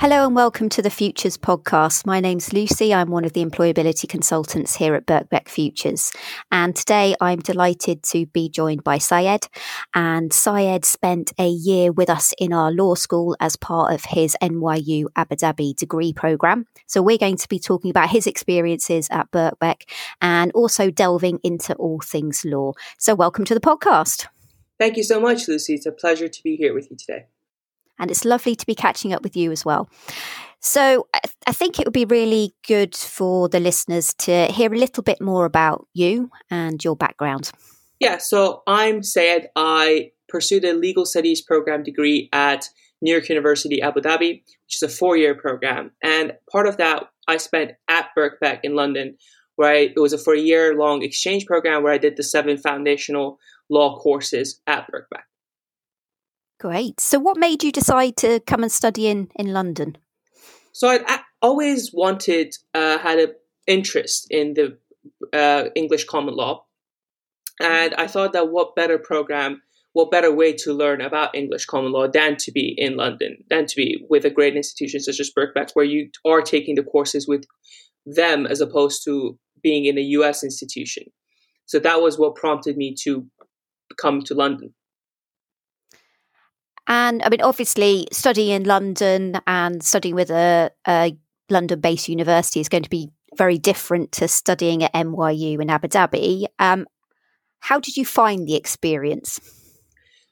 Hello and welcome to the Futures podcast. My name's Lucy. I'm one of the employability consultants here at Birkbeck Futures. And today I'm delighted to be joined by Syed. And Syed spent a year with us in our law school as part of his NYU Abu Dhabi degree program. So we're going to be talking about his experiences at Birkbeck and also delving into all things law. So welcome to the podcast. Thank you so much, Lucy. It's a pleasure to be here with you today and it's lovely to be catching up with you as well. So, I think it would be really good for the listeners to hear a little bit more about you and your background. Yeah, so I'm Syed. I pursued a legal studies program degree at New York University, Abu Dhabi, which is a four year program. And part of that I spent at Birkbeck in London, where I, it was a four year long exchange program where I did the seven foundational law courses at Birkbeck. Great. So, what made you decide to come and study in, in London? So, I always wanted, uh, had an interest in the uh, English common law. And I thought that what better program, what better way to learn about English common law than to be in London, than to be with a great institution such as Birkbeck, where you are taking the courses with them as opposed to being in a US institution. So that was what prompted me to come to London. And I mean, obviously, studying in London and studying with a, a London based university is going to be very different to studying at NYU in Abu Dhabi. Um, how did you find the experience?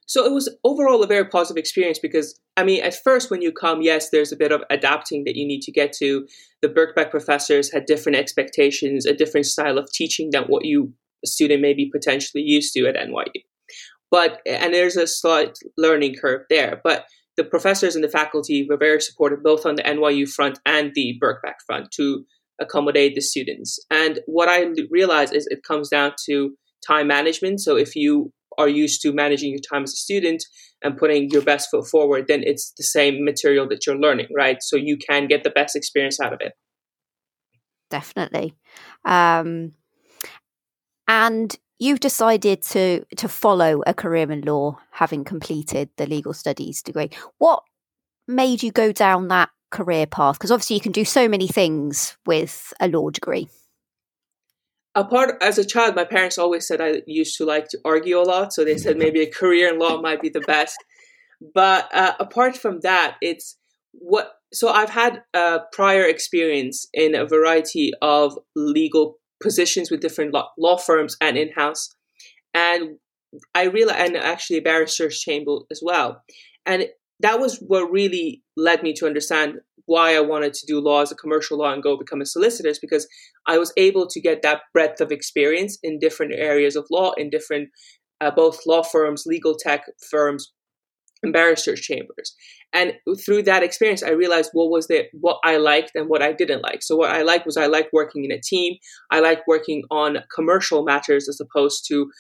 So it was overall a very positive experience because, I mean, at first when you come, yes, there's a bit of adapting that you need to get to. The Birkbeck professors had different expectations, a different style of teaching than what you, a student, may be potentially used to at NYU. But and there's a slight learning curve there. But the professors and the faculty were very supportive both on the NYU front and the Birkbeck front to accommodate the students. And what I realized is it comes down to time management. So if you are used to managing your time as a student and putting your best foot forward, then it's the same material that you're learning, right? So you can get the best experience out of it. Definitely. Um, and you've decided to to follow a career in law having completed the legal studies degree. What made you go down that career path? Because obviously you can do so many things with a law degree. Apart as a child my parents always said i used to like to argue a lot so they said maybe a career in law might be the best. But uh, apart from that it's what so i've had a prior experience in a variety of legal positions with different law, law firms and in house. And I realized, and actually barrister's chamber as well. And that was what really led me to understand why I wanted to do law as a commercial law and go become a solicitor is because I was able to get that breadth of experience in different areas of law, in different uh, both law firms, legal tech firms, and barristers' chambers. And through that experience, I realized what was the what I liked and what I didn't like. So what I liked was I liked working in a team. I liked working on commercial matters as opposed to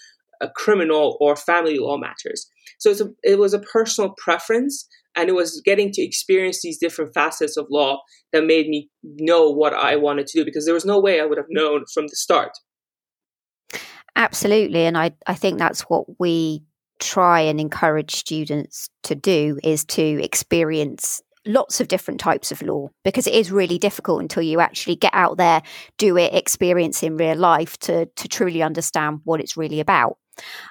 a criminal or family law matters. So a, it was a personal preference, and it was getting to experience these different facets of law that made me know what I wanted to do because there was no way I would have known from the start. Absolutely, and I I think that's what we try and encourage students to do is to experience lots of different types of law because it is really difficult until you actually get out there, do it, experience in real life to to truly understand what it's really about.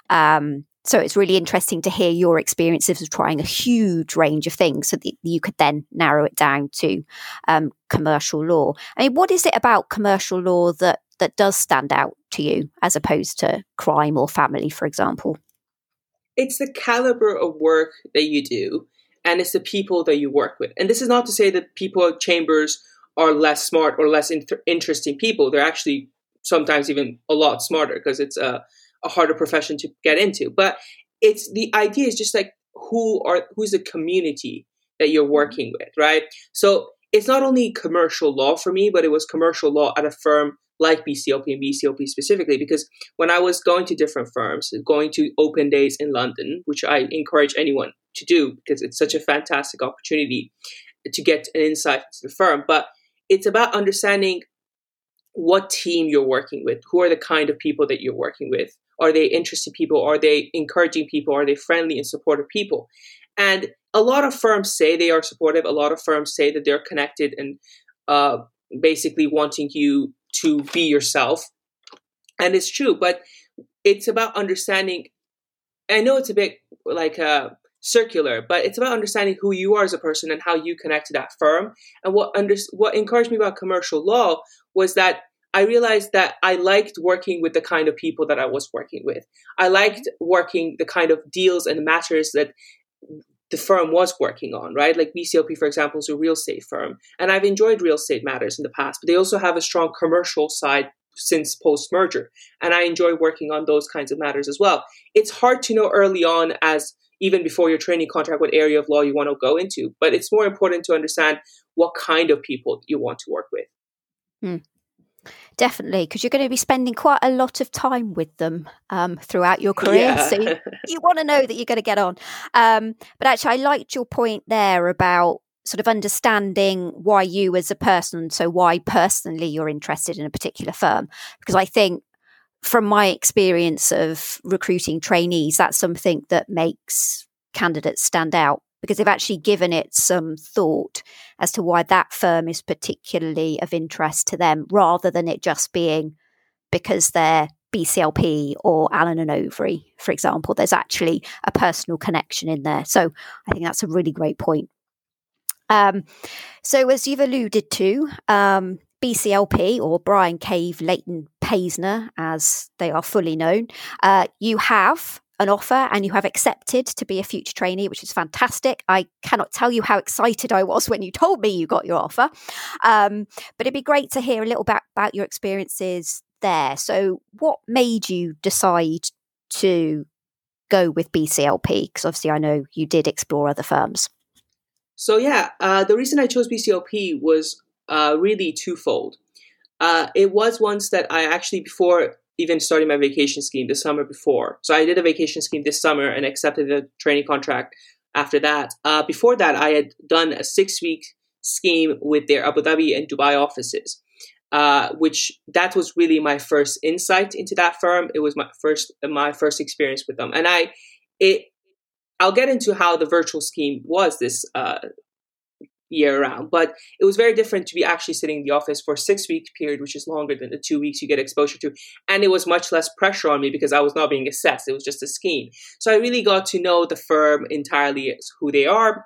Um, so it's really interesting to hear your experiences of trying a huge range of things so that you could then narrow it down to um, commercial law. I mean, what is it about commercial law that that does stand out to you as opposed to crime or family, for example? It's the caliber of work that you do and it's the people that you work with. And this is not to say that people at chambers are less smart or less inter- interesting people. They're actually sometimes even a lot smarter because it's a, a harder profession to get into. But it's the idea is just like who are who's the community that you're working with, right? So it's not only commercial law for me, but it was commercial law at a firm like BCLP and BCLP specifically, because when I was going to different firms, going to open days in London, which I encourage anyone to do because it's such a fantastic opportunity to get an insight into the firm. But it's about understanding what team you're working with, who are the kind of people that you're working with. Are they interested people? Are they encouraging people? Are they friendly and supportive people? And a lot of firms say they are supportive. A lot of firms say that they're connected and uh, basically wanting you to be yourself. And it's true, but it's about understanding. I know it's a bit like uh, circular, but it's about understanding who you are as a person and how you connect to that firm. And what under, what encouraged me about commercial law was that I realized that I liked working with the kind of people that I was working with. I liked working the kind of deals and matters that the firm was working on, right? Like BCLP, for example, is a real estate firm. And I've enjoyed real estate matters in the past, but they also have a strong commercial side since post merger. And I enjoy working on those kinds of matters as well. It's hard to know early on, as even before your training contract, what area of law you want to go into, but it's more important to understand what kind of people you want to work with. Hmm. Definitely, because you're going to be spending quite a lot of time with them um, throughout your career. Yeah. So you, you want to know that you're going to get on. Um, but actually, I liked your point there about sort of understanding why you as a person, so why personally you're interested in a particular firm. Because I think from my experience of recruiting trainees, that's something that makes candidates stand out because they've actually given it some thought as to why that firm is particularly of interest to them rather than it just being because they're BCLP or Allen and Overy, for example. There's actually a personal connection in there. So I think that's a really great point. Um, so, as you've alluded to, um, BCLP or Bryan Cave Leighton Paisner, as they are fully known, uh, you have an offer and you have accepted to be a future trainee, which is fantastic. I cannot tell you how excited I was when you told me you got your offer. Um, but it'd be great to hear a little bit about your experiences there. So, what made you decide to go with BCLP? Because obviously, I know you did explore other firms. So, yeah, uh, the reason I chose BCLP was uh, really twofold. Uh, it was once that I actually, before even starting my vacation scheme the summer before. So I did a vacation scheme this summer and accepted a training contract after that. Uh, before that, I had done a six week scheme with their Abu Dhabi and Dubai offices. Uh, which that was really my first insight into that firm. It was my first my first experience with them, and I it I'll get into how the virtual scheme was this uh, year round. But it was very different to be actually sitting in the office for six week period, which is longer than the two weeks you get exposure to. And it was much less pressure on me because I was not being assessed. It was just a scheme. So I really got to know the firm entirely who they are,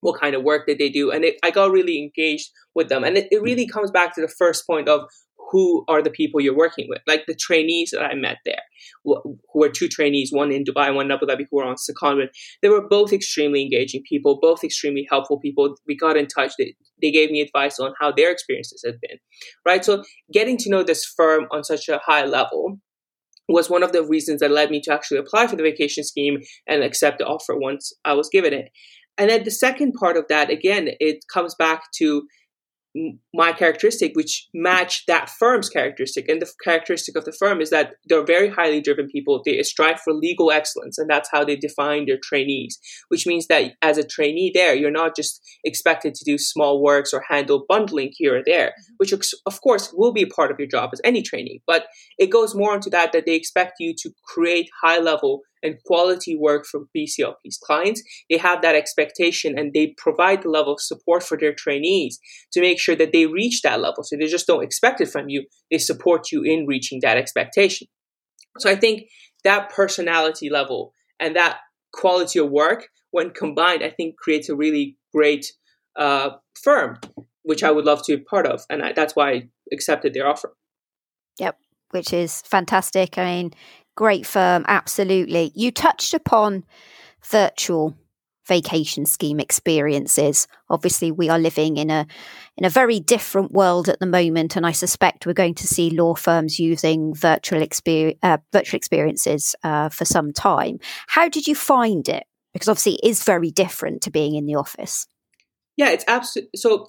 what kind of work that they do. And it, I got really engaged with them. And it, it really comes back to the first point of who are the people you're working with. Like the trainees that I met there, who were two trainees, one in Dubai, one in Abu Dhabi, who were on secondment. They were both extremely engaging people, both extremely helpful people. We got in touch. They, they gave me advice on how their experiences had been, right? So getting to know this firm on such a high level was one of the reasons that led me to actually apply for the vacation scheme and accept the offer once I was given it. And then the second part of that, again, it comes back to my characteristic which match that firm's characteristic. And the characteristic of the firm is that they're very highly driven people. They strive for legal excellence and that's how they define their trainees which means that as a trainee there you're not just expected to do small works or handle bundling here or there mm-hmm. which of course will be a part of your job as any trainee. But it goes more into that that they expect you to create high level and quality work from BCLP's clients. They have that expectation and they provide the level of support for their trainees to make sure that they reach that level. So they just don't expect it from you, they support you in reaching that expectation. So I think that personality level and that quality of work, when combined, I think creates a really great uh, firm, which I would love to be part of. And I, that's why I accepted their offer. Yep, which is fantastic. I mean, Great firm, absolutely. You touched upon virtual vacation scheme experiences. Obviously, we are living in a in a very different world at the moment, and I suspect we're going to see law firms using virtual experience uh, virtual experiences uh, for some time. How did you find it? Because obviously, it is very different to being in the office. Yeah, it's absolutely so.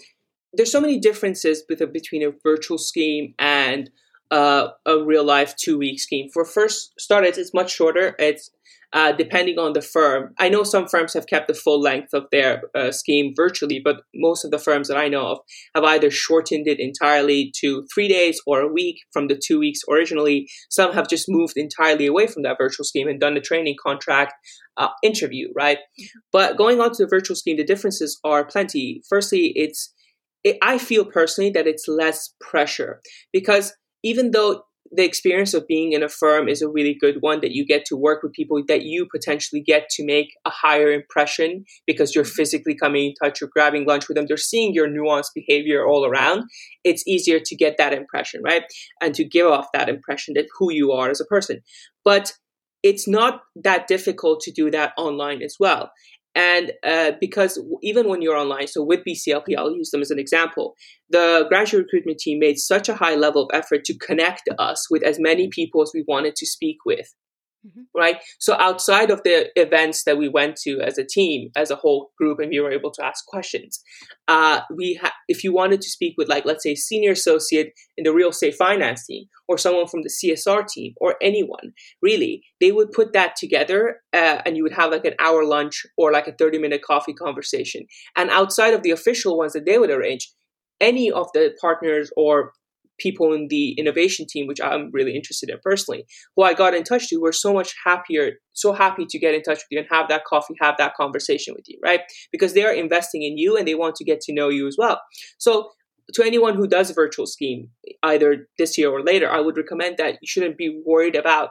There's so many differences with a, between a virtual scheme and uh, a real life two week scheme. For first starters, it's much shorter. It's uh, depending on the firm. I know some firms have kept the full length of their uh, scheme virtually, but most of the firms that I know of have either shortened it entirely to three days or a week from the two weeks originally. Some have just moved entirely away from that virtual scheme and done the training contract uh, interview, right? But going on to the virtual scheme, the differences are plenty. Firstly, it's it, I feel personally that it's less pressure because even though the experience of being in a firm is a really good one that you get to work with people that you potentially get to make a higher impression because you're mm-hmm. physically coming in touch, you're grabbing lunch with them, they're seeing your nuanced behavior all around. It's easier to get that impression, right? And to give off that impression that who you are as a person. But it's not that difficult to do that online as well. And uh, because even when you're online, so with BCLP, I'll use them as an example, the graduate recruitment team made such a high level of effort to connect us with as many people as we wanted to speak with mm-hmm. right? So outside of the events that we went to as a team, as a whole group, and we were able to ask questions, uh, we ha- if you wanted to speak with like let's say senior associate in the real estate finance team or someone from the CSR team or anyone really, they would put that together uh, and you would have like an hour lunch or like a thirty minute coffee conversation. And outside of the official ones that they would arrange, any of the partners or people in the innovation team, which I'm really interested in personally, who I got in touch to were so much happier, so happy to get in touch with you and have that coffee, have that conversation with you, right? Because they are investing in you and they want to get to know you as well. So to anyone who does virtual scheme, either this year or later, I would recommend that you shouldn't be worried about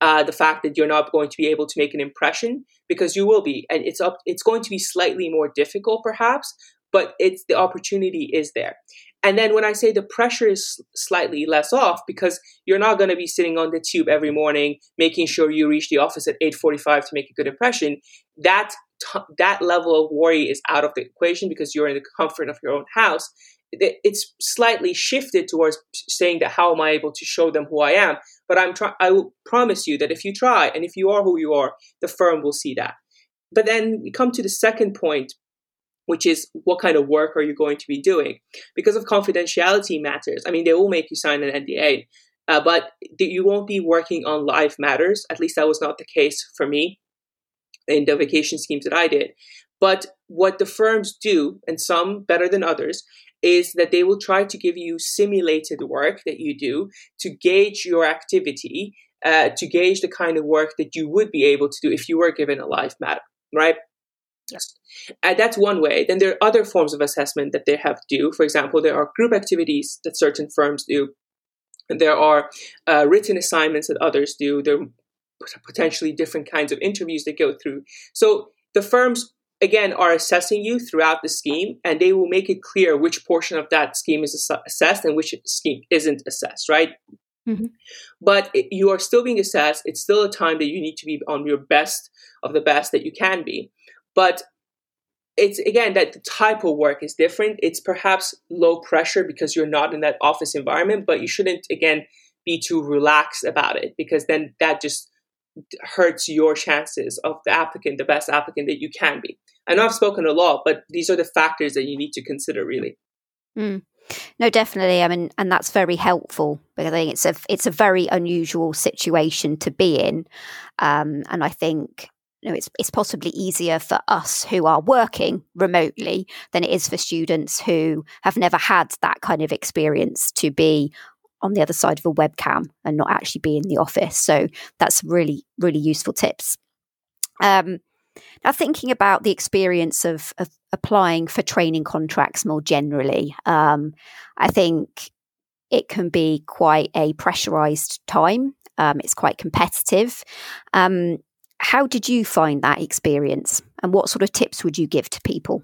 uh, the fact that you're not going to be able to make an impression because you will be, and it's up. It's going to be slightly more difficult, perhaps, but it's the opportunity is there. And then when I say the pressure is slightly less off because you're not going to be sitting on the tube every morning making sure you reach the office at 8:45 to make a good impression, that t- that level of worry is out of the equation because you're in the comfort of your own house. It's slightly shifted towards saying that how am I able to show them who I am? But I'm try- I will promise you that if you try and if you are who you are, the firm will see that. But then we come to the second point, which is what kind of work are you going to be doing? Because of confidentiality matters. I mean, they will make you sign an NDA, uh, but you won't be working on live matters. At least that was not the case for me in the vacation schemes that I did. But what the firms do, and some better than others, is that they will try to give you simulated work that you do to gauge your activity, uh, to gauge the kind of work that you would be able to do if you were given a live matter, right? Yes. And that's one way. Then there are other forms of assessment that they have to do. For example, there are group activities that certain firms do. There are uh, written assignments that others do. There are potentially different kinds of interviews they go through. So the firms, again, are assessing you throughout the scheme, and they will make it clear which portion of that scheme is assessed and which scheme isn't assessed, right? Mm-hmm. But it, you are still being assessed. It's still a time that you need to be on your best of the best that you can be. But it's again that the type of work is different. It's perhaps low pressure because you're not in that office environment, but you shouldn't again be too relaxed about it because then that just hurts your chances of the applicant, the best applicant that you can be. I know I've spoken a lot, but these are the factors that you need to consider really. Mm. No, definitely. I mean, and that's very helpful because I think it's a it's a very unusual situation to be in, um, and I think you know, it's, it's possibly easier for us who are working remotely than it is for students who have never had that kind of experience to be on the other side of a webcam and not actually be in the office. So that's really, really useful tips. Um, now, thinking about the experience of, of, applying for training contracts more generally, um, I think it can be quite a pressurized time. Um, it's quite competitive. Um, how did you find that experience and what sort of tips would you give to people?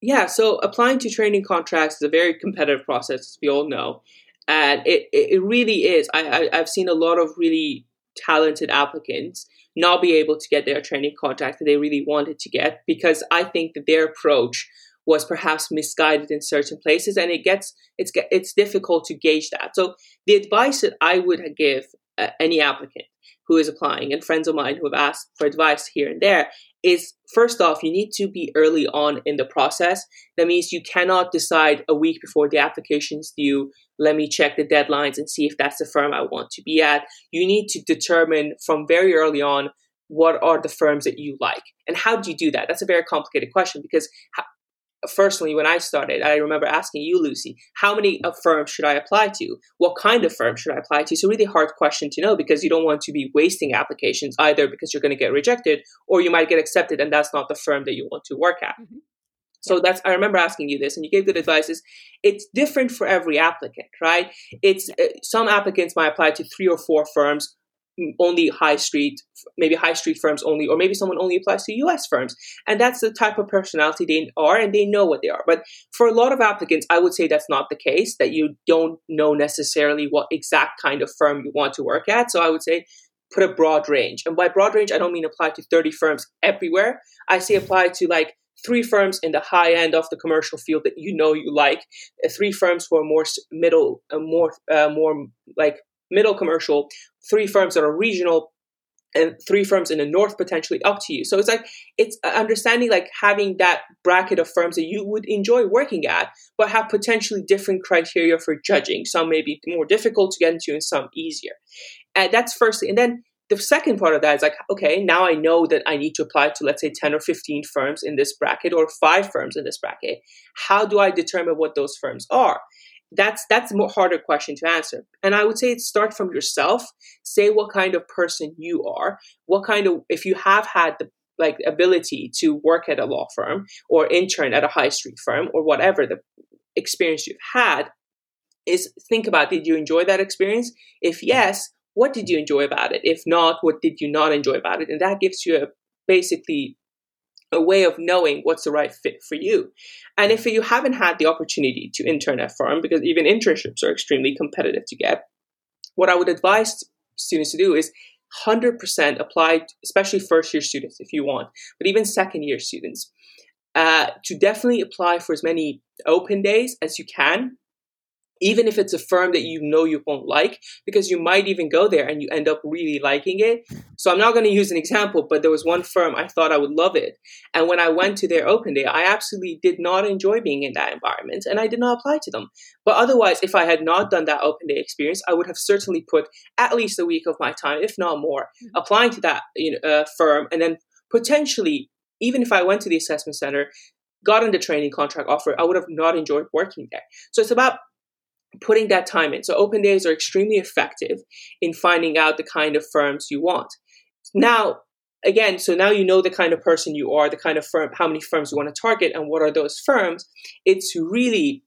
Yeah, so applying to training contracts is a very competitive process, as we all know. And it, it really is. I, I, have seen a lot of really talented applicants not be able to get their training contract that they really wanted to get because I think that their approach was perhaps misguided in certain places and it gets it's it's difficult to gauge that so the advice that i would give any applicant who is applying and friends of mine who have asked for advice here and there is first off, you need to be early on in the process. That means you cannot decide a week before the application's due, let me check the deadlines and see if that's the firm I want to be at. You need to determine from very early on what are the firms that you like and how do you do that that's a very complicated question because firstly, when I started, I remember asking you, Lucy, how many firms should I apply to? What kind of firm should I apply to? It's a really hard question to know because you don't want to be wasting applications either because you're going to get rejected or you might get accepted and that's not the firm that you want to work at. Mm-hmm. So that's I remember asking you this, and you gave good advice. Is it's different for every applicant, right? It's uh, some applicants might apply to three or four firms only high street, maybe high street firms only, or maybe someone only applies to US firms. And that's the type of personality they are and they know what they are. But for a lot of applicants, I would say that's not the case, that you don't know necessarily what exact kind of firm you want to work at. So I would say put a broad range. And by broad range, I don't mean apply to 30 firms everywhere. I say apply to like three firms in the high end of the commercial field that you know you like, uh, three firms who are more middle, uh, more uh, more like middle commercial, three firms that are regional, and three firms in the north potentially up to you. So it's like it's uh, understanding like having that bracket of firms that you would enjoy working at, but have potentially different criteria for judging. Some may be more difficult to get into and some easier. And that's firstly. And then the second part of that is like, okay, now I know that I need to apply to, let's say, 10 or 15 firms in this bracket or five firms in this bracket. How do I determine what those firms are? That's that's a more harder question to answer. And i would say start from yourself. Say what kind of person you are. What kind of if you have had the like ability to work at a law firm or intern at a high street firm or whatever the experience you've had is think about did you enjoy that experience? If yes what did you enjoy about it? If not what did you not enjoy about it? And that gives you a basically a way of knowing what's the right fit for you. And if you haven't had the opportunity to intern at firm, because even internships are extremely competitive to get, what I would advise students to do is 100% apply, especially first year students if you want, but even second year students, uh, to definitely apply for as many open days as you can even if it's a firm that you know you won't like, because you might even go there and you end up really liking it. So I'm not going to use an example, but there was one firm I thought I would love it. And when I went to their open day, I absolutely did not enjoy being in that environment and I did not apply to them. But otherwise, if I had not done that open day experience, I would have certainly put at least a week of my time, if not more, mm-hmm. applying to that you know, uh, firm and then potentially, even if I went to the assessment center, gotten the training contract offer, I would have not enjoyed working there. So it's about putting that time in. So open days are extremely effective in finding out the kind of firms you want. Now, again, so now you know the kind of person you are, the kind of firm, how many firms you want to target, and what are those firms. It's really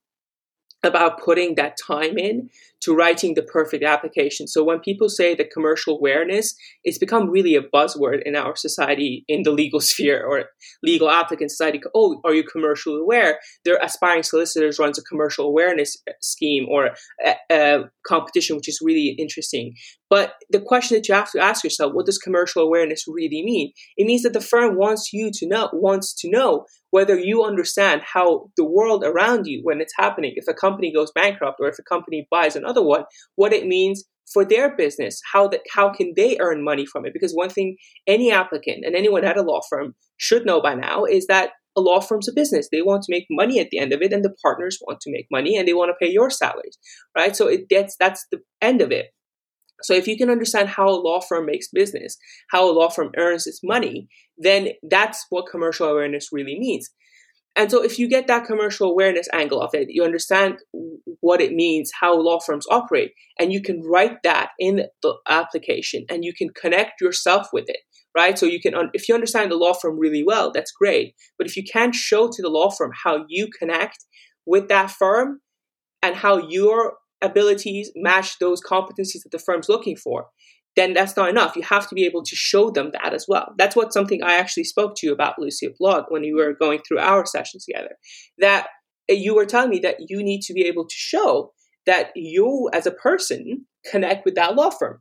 about putting that time in to writing the perfect application. So when people say that commercial awareness, it's become really a buzzword in our society, in the legal sphere or legal applicant society. Oh, are you commercially aware? Their aspiring solicitors runs a commercial awareness uh, scheme or a, a competition, which is really interesting. But the question that you have to ask yourself, what does commercial awareness really mean? It means that the firm wants you to know, wants to know whether you understand how the world around you, when it's happening, if a company goes bankrupt or if a company buys another one, what it means for their business, how that how can they earn money from it? Because one thing any applicant and anyone at a law firm should know by now is that a law firm's a business. They want to make money at the end of it, and the partners want to make money, and they want to pay your salaries, right? So it gets that's the end of it. So if you can understand how a law firm makes business, how a law firm earns its money, then that's what commercial awareness really means. And so if you get that commercial awareness angle of it, you understand what it means, how law firms operate, and you can write that in the application and you can connect yourself with it, right? So you can, if you understand the law firm really well, that's great. But if you can't show to the law firm how you connect with that firm and how your abilities match those competencies that the firm's looking for, then that's not enough. You have to be able to show them that as well. That's what something I actually spoke to you about, Lucy, Lucia Blog, when you were going through our sessions together. That you were telling me that you need to be able to show that you as a person connect with that law firm.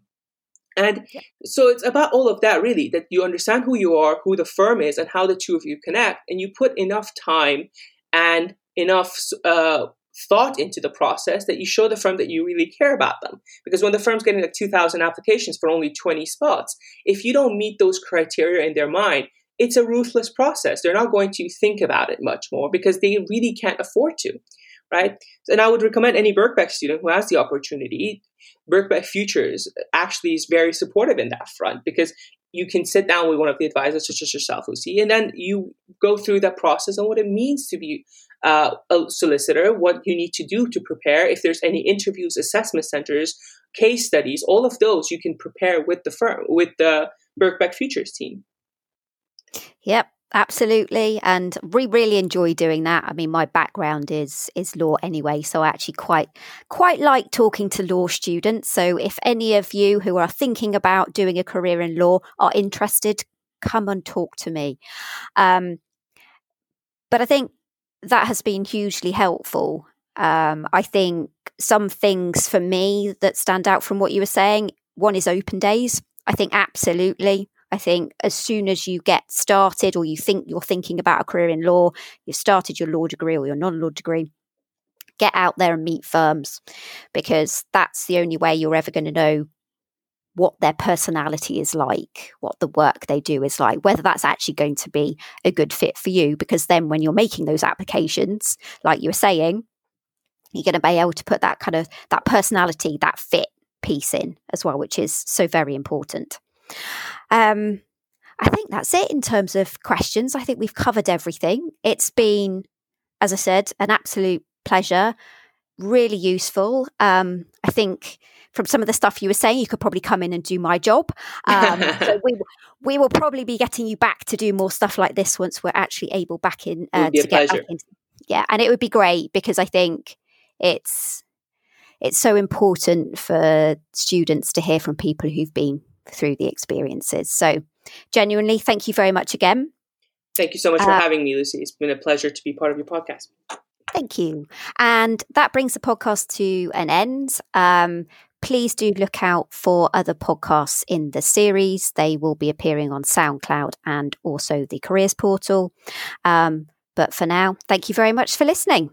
And so it's about all of that really, that you understand who you are, who the firm is, and how the two of you connect, and you put enough time and enough uh, thought into the process that you show the firm that you really care about them. Because when the firm's getting like 2,000 applications for only 20 spots, if you don't meet those criteria in their mind, it's a ruthless process. They're not going to think about it much more because they really can't afford to, right? And I would recommend any Birkbeck student who has the opportunity. Birkbeck Futures actually is very supportive in that front because you can sit down with one of the advisors, such as yourself, Lucy, and then you go through that process and what it means to be uh, a solicitor, what you need to do to prepare. If there's any interviews, assessment centers, case studies, all of those you can prepare with the firm, with the Birkbeck Futures team. Yep, absolutely and we really enjoy doing that i mean my background is is law anyway so i actually quite quite like talking to law students so if any of you who are thinking about doing a career in law are interested come and talk to me um, but i think that has been hugely helpful. Um, i think some things for me that stand out from what you were saying one is open days. I think absolutely. I think as soon as you get started or you think you're thinking about a career in law, you've started your law degree or your non law degree, get out there and meet firms because that's the only way you're ever going to know what their personality is like, what the work they do is like, whether that's actually going to be a good fit for you. Because then when you're making those applications, like you were saying, you're going to be able to put that kind of that personality, that fit piece in as well, which is so very important. Um, I think that's it in terms of questions. I think we've covered everything. It's been, as I said, an absolute pleasure, really useful. Um, I think from some of the stuff you were saying, you could probably come in and do my job. Um, so we we will probably be getting you back to do more stuff like this once we're actually able back in uh, to get back into. Yeah, and it would be great because I think it's it's so important for students to hear from people who've been through the experiences. So, genuinely, thank you very much again. Thank you so much for uh, having me, Lucy. It's been a pleasure to be part of your podcast. Thank you. And that brings the podcast to an end. Um, please do look out for other podcasts in the series. They will be appearing on SoundCloud and also the careers portal. Um, but for now, thank you very much for listening.